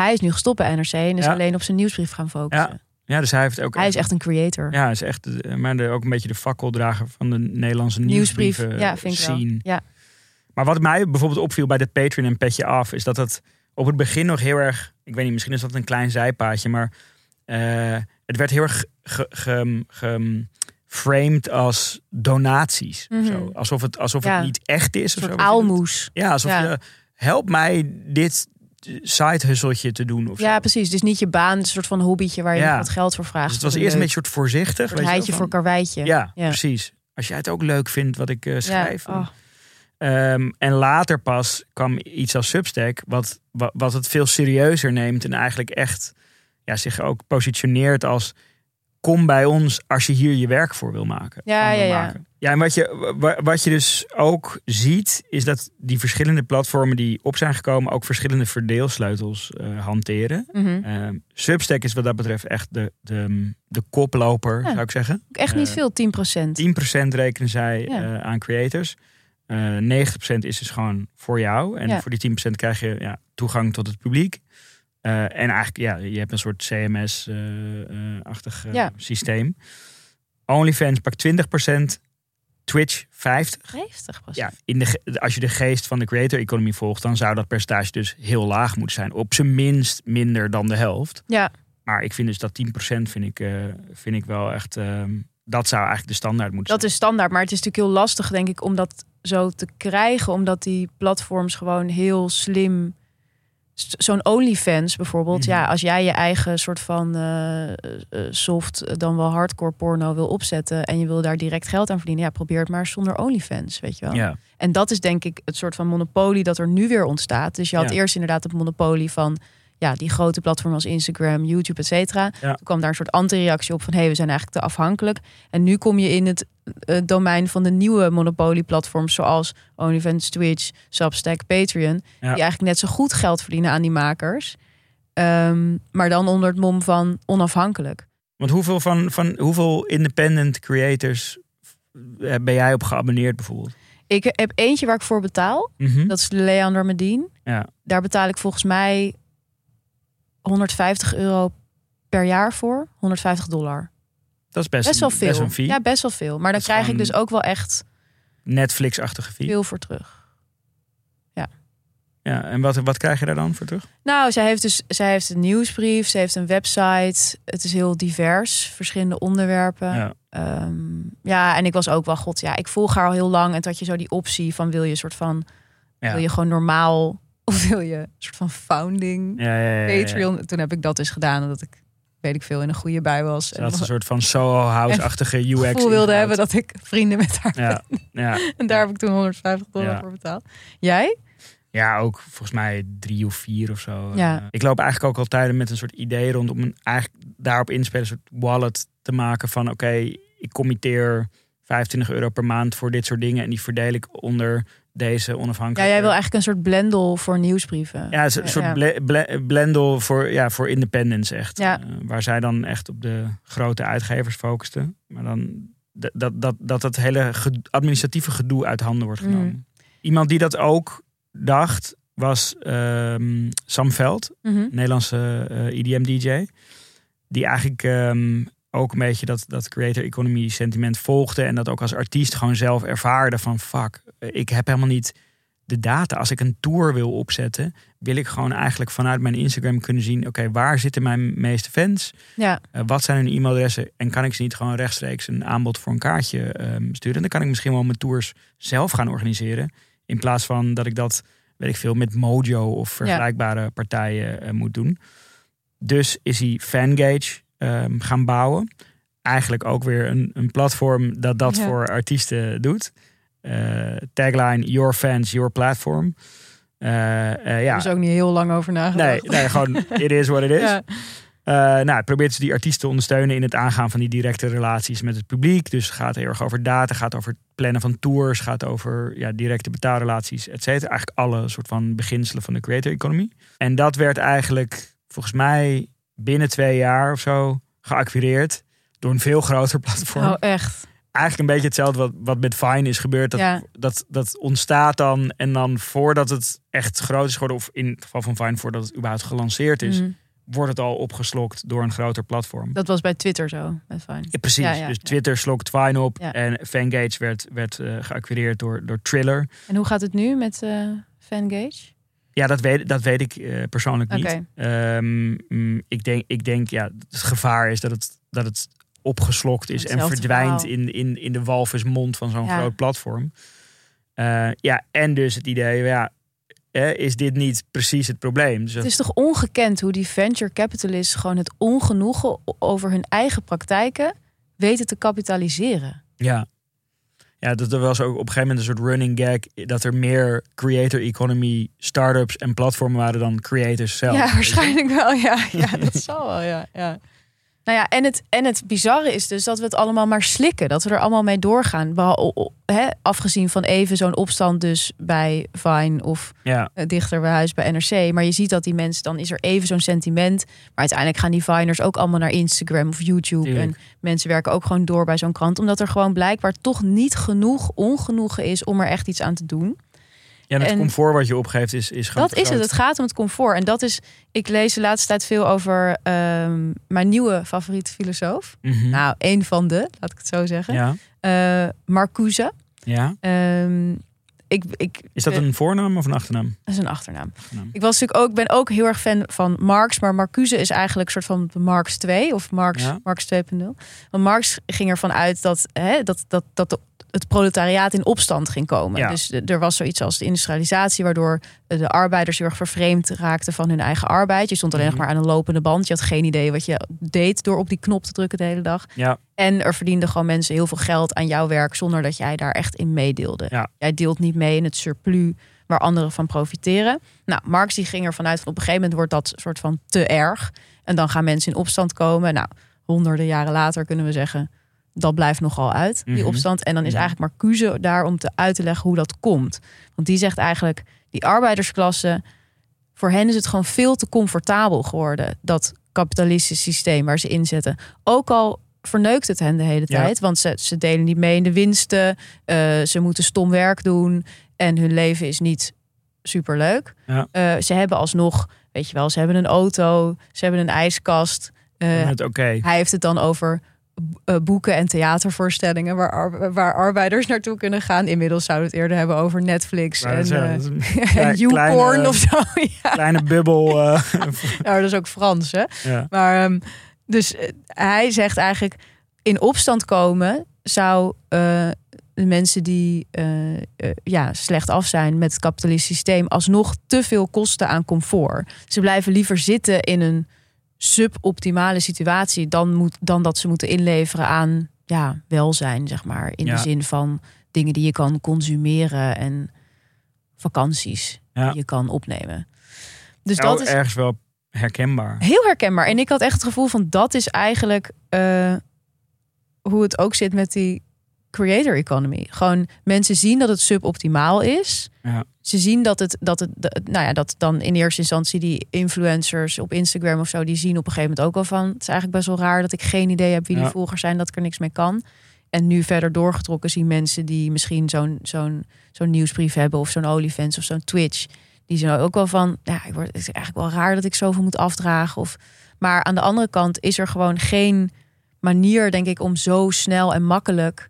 Hij is nu gestopt bij NRC en is Ja. alleen op zijn nieuwsbrief gaan focussen. Ja, dus hij heeft ook. Hij is echt een creator. Ja, hij is echt, maar de, ook een beetje de fakkeldrager van de Nederlandse Nieuwsbrief, nieuwsbrieven ja, vind ik wel. Ja. Maar wat mij bijvoorbeeld opviel bij de Patreon en Petje Af, is dat het op het begin nog heel erg, ik weet niet, misschien is dat een klein zijpaadje, maar eh, het werd heel erg ge, ge- als donaties. Mhm. zo. Alsof het, alsof Ja. het niet echt is. Of zo, aalmoes. Ja, alsof Ja. je help mij dit side hustletje te doen. Of Ja, zo. precies. Dus niet je baan, een soort van hobbytje waar je Ja. wat geld voor vraagt. Dus het was eerst een beetje soort voorzichtig. Een heitje voor karweitje. Ja, Ja. precies. Als jij het ook leuk vindt wat ik eh, schrijf. Ja, oh. Ehm, en later pas kwam iets als Substack, wat, wat, wat het veel serieuzer neemt en eigenlijk echt ja, zich ook positioneert als kom bij ons als je hier je werk voor wil maken. Ja, ja, ja. maken. Ja, en wat je, wa- wat je dus ook ziet, is dat die verschillende platformen die op zijn gekomen ook verschillende verdeelsleutels eh, hanteren. Mhm. Ehm, Substack is wat dat betreft echt de, de, de koploper, Ja. zou ik zeggen. Echt niet Eh, veel, 10%. 10% rekenen zij Ja. eh, aan creators. Eh 90% is dus gewoon voor jou. En Ja. voor die 10% krijg je ja, toegang tot het publiek. Eh, en eigenlijk, ja, je hebt een soort CMS-achtig Ja. eh, systeem. OnlyFans pakt 20%, Twitch 50%. 50%. Ja, in de, als je de geest van de creator economy volgt, dan zou dat percentage dus heel laag moeten zijn. Op zijn minst minder dan de helft. ja. Maar ik vind dus dat 10% vind ik, eh, vind ik wel echt. ehm, dat zou eigenlijk de standaard moeten Dat zijn. is standaard, maar het is natuurlijk heel lastig, denk ik, om dat zo te krijgen, omdat die platforms gewoon heel slim. Zo'n OnlyFans bijvoorbeeld, Mhm. ja, als jij je eigen soort van eh, eh, soft, eh, dan wel hardcore porno wil opzetten en je wil daar direct geld aan verdienen, ja, probeer het maar zonder OnlyFans, weet je wel. Ja. En dat is denk ik het soort van monopolie dat er nu weer ontstaat. Dus je had Ja. eerst inderdaad het monopolie van ja, die grote platformen als Instagram, YouTube, et cetera. Ja. Toen kwam daar een soort anti-reactie op van hé, hey, we zijn eigenlijk te afhankelijk. En nu kom je in het eh, domein van de nieuwe monopolie-platforms zoals OnlyFans, Twitch, Substack, Patreon. Die eigenlijk net zo goed geld verdienen aan die makers. Ehm, maar dan onder het mom van onafhankelijk. Want hoeveel, van, van, hoeveel independent creators eh, ben jij op geabonneerd bijvoorbeeld? Ik heb eentje waar ik voor betaal. Mhm. Dat is Leander Medin. Ja. Daar betaal ik volgens mij 150 euro per jaar voor. 150 dollar. Dat is best, Best wel veel. best een fee. ja, best wel veel. Maar dan Dat krijg ik dus ook wel echt Netflix-achtige fee. veel voor terug. Ja, en wat, wat krijg je daar dan voor terug? Nou, zij heeft dus zij heeft een nieuwsbrief, ze heeft een website. Het is heel divers, verschillende onderwerpen. Ja. Ja, ja en ik was ook wel, god, ja, ik volg haar al heel lang. En toen had je zo die optie van wil je soort van, Ja. wil je gewoon normaal of wil je een soort van founding Ja, ja, ja. Patreon? Toen heb ik dat dus gedaan, omdat ik weet ik veel in een goede bij was. En had een soort van Soho House-achtige UX. gevoel wilde hebben dat ik vrienden met haar Ja, ja. En daar heb ik toen 150 dollar Ja. voor betaald. Jij? ja, ook volgens mij drie of vier of zo. Ja. Eh, ik loop eigenlijk ook al tijden met een soort idee rond om een, eigenlijk daarop inspelen, een soort wallet te maken van oké, ik committeer 25 euro per maand voor dit soort dingen en die verdeel ik onder deze Ja, onafhankelijke. jij wil eigenlijk een soort blendel voor nieuwsbrieven. Ja, een soort Ja. ble- ble- blendel voor, ja, voor independence echt. Ja. Eh, waar zij dan echt op de grote uitgevers focusten. Maar dan dat, dat, dat, dat het hele administratieve gedoe uit handen wordt genomen. Mhm. Iemand die dat ook dacht, was ehm, Sam Veld, Mhm. Nederlandse eh, EDM-DJ. Die eigenlijk ehm, ook een beetje dat, dat creator economy sentiment volgde. En dat ook als artiest gewoon zelf ervaarde van fuck, ik heb helemaal niet de data. Als ik een tour wil opzetten, wil ik gewoon eigenlijk vanuit mijn Instagram kunnen zien... oké, waar zitten mijn meeste fans? Ja, Eh, wat zijn hun e-mailadressen? En kan ik ze niet gewoon rechtstreeks een aanbod voor een kaartje ehm, sturen? En dan kan ik misschien wel mijn tours zelf gaan organiseren. In plaats van dat ik dat, weet ik veel, met Mojo of vergelijkbare partijen eh, moet doen. Dus is hij Fangage ehm, gaan bouwen. Eigenlijk ook weer een, een platform dat dat Ja. voor artiesten doet. Eh, tagline, your fans, your platform. Eh, daar ja, is ook niet heel lang over nee, nagedacht. nee, gewoon it is what it is. Ja. Nou, het probeert ze die artiesten te ondersteunen in het aangaan van die directe relaties met het publiek. Dus het gaat heel erg over data, gaat over het plannen van tours, gaat over ja, directe betaalrelaties, et cetera. Eigenlijk alle soort van beginselen van de creator economy. En dat werd eigenlijk volgens mij binnen twee jaar of zo geacquireerd door een veel groter platform. Oh, echt. Eigenlijk een beetje hetzelfde wat, wat met Vine is gebeurd. Dat, Ja. dat, dat ontstaat dan en dan voordat het echt groot is geworden, of in het geval van Vine voordat het überhaupt gelanceerd is, Mhm. wordt het al opgeslokt door een groter platform. Dat was bij Twitter zo. Met Fine. Ja, precies. Ja, dus. Twitter slokt Vine op en Fangage werd, werd eh, geacquireerd door, door Triller. En hoe gaat het nu met eh Fangage? Ja, dat weet, dat weet ik eh, persoonlijk niet. Ehm, mm, ik, denk, ik denk, ja, het gevaar is dat het, dat het opgeslokt is en verdwijnt verhaal. in, in, in de walvismond van zo'n Ja. groot platform. Eh, ja, en dus het idee, ja, is dit niet precies het probleem? Dus Het is toch ongekend hoe die venture capitalists gewoon het ongenoegen over hun eigen praktijken weten te kapitaliseren. Ja. Ja, dat er was ook op een gegeven moment een soort running gag dat er meer creator economy startups en platformen waren dan creators zelf. Ja, waarschijnlijk wel. Ja, ja dat zal wel. Ja, ja. Nou ja, en het, en het bizarre is dus dat we het allemaal maar slikken. Dat we er allemaal mee doorgaan. Behal- afgezien van even zo'n opstand dus bij Vine of Ja, eh, dichter bij huis bij NRC. Maar je ziet dat die mensen, dan is er even zo'n sentiment. Maar uiteindelijk gaan die Viners ook allemaal naar Instagram of YouTube. Tuurlijk. En mensen werken ook gewoon door bij zo'n krant. Omdat er gewoon blijkbaar toch niet genoeg ongenoegen is om er echt iets aan te doen. Ja en het En- comfort wat je opgeeft is, is gewoon Dat is het. Het gaat om het comfort. En dat is, ik lees de laatste tijd veel over ehm, mijn nieuwe favoriete filosoof. Mhm. Nou, een van de, laat ik het zo zeggen. ja, Eh, Marcuse. ja. Ehm, ik, ik, Is dat ben- een voornaam of een achternaam? dat is een achternaam. Achternaam. Ik was natuurlijk ook, ben ook heel erg fan van Marx, maar Marcuse is eigenlijk een soort van de Marx 2 of Marx, Ja. Marx 2.0. Want Marx ging ervan uit dat, hè, dat, dat, dat de- het proletariaat in opstand ging komen. Ja. Dus de- er was zoiets als de industrialisatie, waardoor de arbeiders heel erg vervreemd raakten van hun eigen arbeid. Je stond alleen Mhm. nog maar aan een lopende band. Je had geen idee wat je deed door op die knop te drukken de hele dag. Ja, En er verdienden gewoon mensen heel veel geld aan jouw werk zonder dat jij daar echt in meedeelde. Ja. Jij deelt niet mee in het surplus waar anderen van profiteren. Nou, Marx die ging ervan uit van op een gegeven moment wordt dat soort van te erg. En dan gaan mensen in opstand komen. Nou, honderden jaren later kunnen we zeggen, dat blijft nogal uit, die Mhm. opstand. En dan is eigenlijk Marcuse daar om te uit te leggen hoe dat komt. Want die zegt eigenlijk, die arbeidersklasse, voor hen is het gewoon veel te comfortabel geworden. Dat kapitalistische systeem waar ze in zitten. Ook al verneukt het hen de hele Ja. tijd. Want ze, ze delen niet mee in de winsten. eh, ze moeten stom werk doen. En hun leven is niet superleuk. Ja. Eh, ze hebben alsnog, weet je wel, ze hebben een auto. Ze hebben een ijskast. Eh, het hij heeft het dan over boeken en theatervoorstellingen waar, ar- waar arbeiders naartoe kunnen gaan. Inmiddels zouden we het eerder hebben over Netflix en, ja, eh, en klein- YouPorn kleine- of zo. Ja. kleine bubbel. eh, Nou, dat is ook Frans, hè? ja. Maar ehm, dus eh, hij zegt eigenlijk in opstand komen zou eh, de mensen die eh, eh, ja, slecht af zijn met het kapitalistische systeem alsnog te veel kosten aan comfort. Ze blijven liever zitten in een suboptimale situatie dan, moet, dan dat ze moeten inleveren aan ja, welzijn, zeg maar. In Ja. de zin van dingen die je kan consumeren en vakanties Ja. die je kan opnemen. Dus dat is ergens wel herkenbaar. Heel herkenbaar. En ik had echt het gevoel van dat is eigenlijk eh, hoe het ook zit met die creator economy. Gewoon mensen zien dat het suboptimaal is. Ja. Ze zien dat het, dat het, nou ja, dat dan in eerste instantie die influencers op Instagram of zo, die zien op een gegeven moment ook al van. Het is eigenlijk best wel raar dat ik geen idee heb wie die Ja. volgers zijn, dat ik er niks mee kan. En nu verder doorgetrokken zien mensen die misschien zo'n zo'n zo'n nieuwsbrief hebben of zo'n OnlyFans of zo'n Twitch. Die zijn ook wel van, ja, ik word, het is eigenlijk wel raar dat ik zoveel moet afdragen. Of, maar aan de andere kant is er gewoon geen manier, denk ik, om zo snel en makkelijk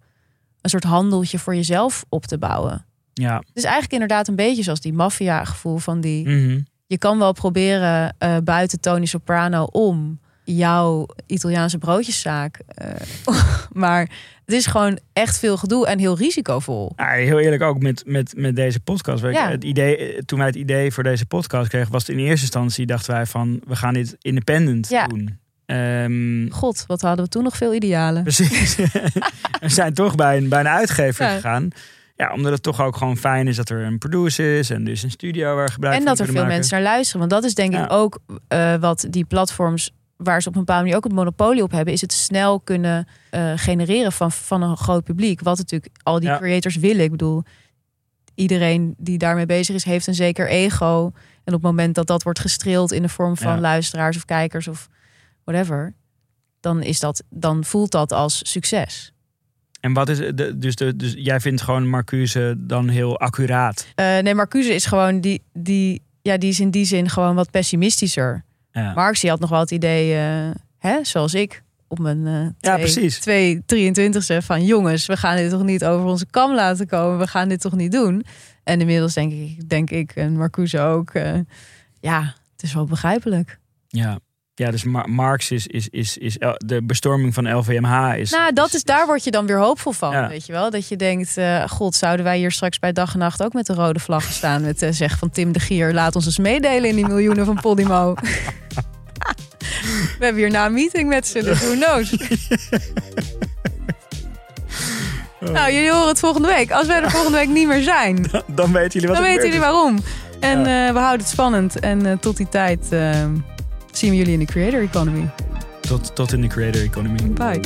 een soort handeltje voor jezelf op te bouwen. Ja. Het is eigenlijk inderdaad een beetje zoals die maffia gevoel van die. Mhm. Je kan wel proberen eh, buiten Tony Soprano om jouw Italiaanse broodjeszaak. eh, maar het is gewoon echt veel gedoe en heel risicovol. Ja, heel eerlijk ook met, met, met deze podcast. Ja. het idee, eh, toen wij het idee voor deze podcast kregen, was het in eerste instantie dachten wij van we gaan dit independent Ja. doen. Ehm, God, wat hadden we toen nog veel idealen. precies. we zijn toch bij een, bij een uitgever Ja. gegaan. Ja, omdat het toch ook gewoon fijn is dat er een producer is en dus een studio waar gebruik En dat er veel maken. mensen naar luisteren. Want dat is denk Ja. ik ook eh, wat die platforms waar ze op een bepaalde manier ook het monopolie op hebben, is het snel kunnen eh, genereren van, van een groot publiek. Wat natuurlijk al die Ja. creators willen. Ik bedoel, iedereen die daarmee bezig is, heeft een zeker ego. En op het moment dat dat wordt gestreeld in de vorm van Ja. luisteraars of kijkers of whatever, dan is dat, dan voelt dat als succes. En wat is de, dus, de, dus jij vindt gewoon Marcuse dan heel accuraat? Eh, nee, Marcuse is gewoon die, die, ja, die is in die zin gewoon wat pessimistischer. Ja. Marx die had nog wel het idee, eh, hè, zoals ik, op mijn eh Ja, twee- precies. 2, 23ste van jongens, we gaan dit toch niet over onze kam laten komen, we gaan dit toch niet doen. En inmiddels denk ik, denk ik en Marcuse ook, ja, het is wel begrijpelijk. Ja. Ja, dus Mar- Marx is, is, is, is de bestorming van LVMH is. nou, dat is, daar word je dan weer hoopvol van, Ja. weet je wel. Dat je denkt, eh, god, zouden wij hier straks bij dag en nacht ook met de rode vlaggen staan. Met de zeg van Tim de Gier, laat ons eens meedelen in die miljoenen van Podimo. We hebben hier na een meeting met ze, dus who knows. Nou, jullie horen het volgende week. Als wij er volgende week niet meer zijn, Dan weten jullie wat dan weten jullie waarom. En eh, we houden het spannend. En eh, tot die tijd eh, zien we jullie in de creator economy. Tot, tot in de creator economy. Bye.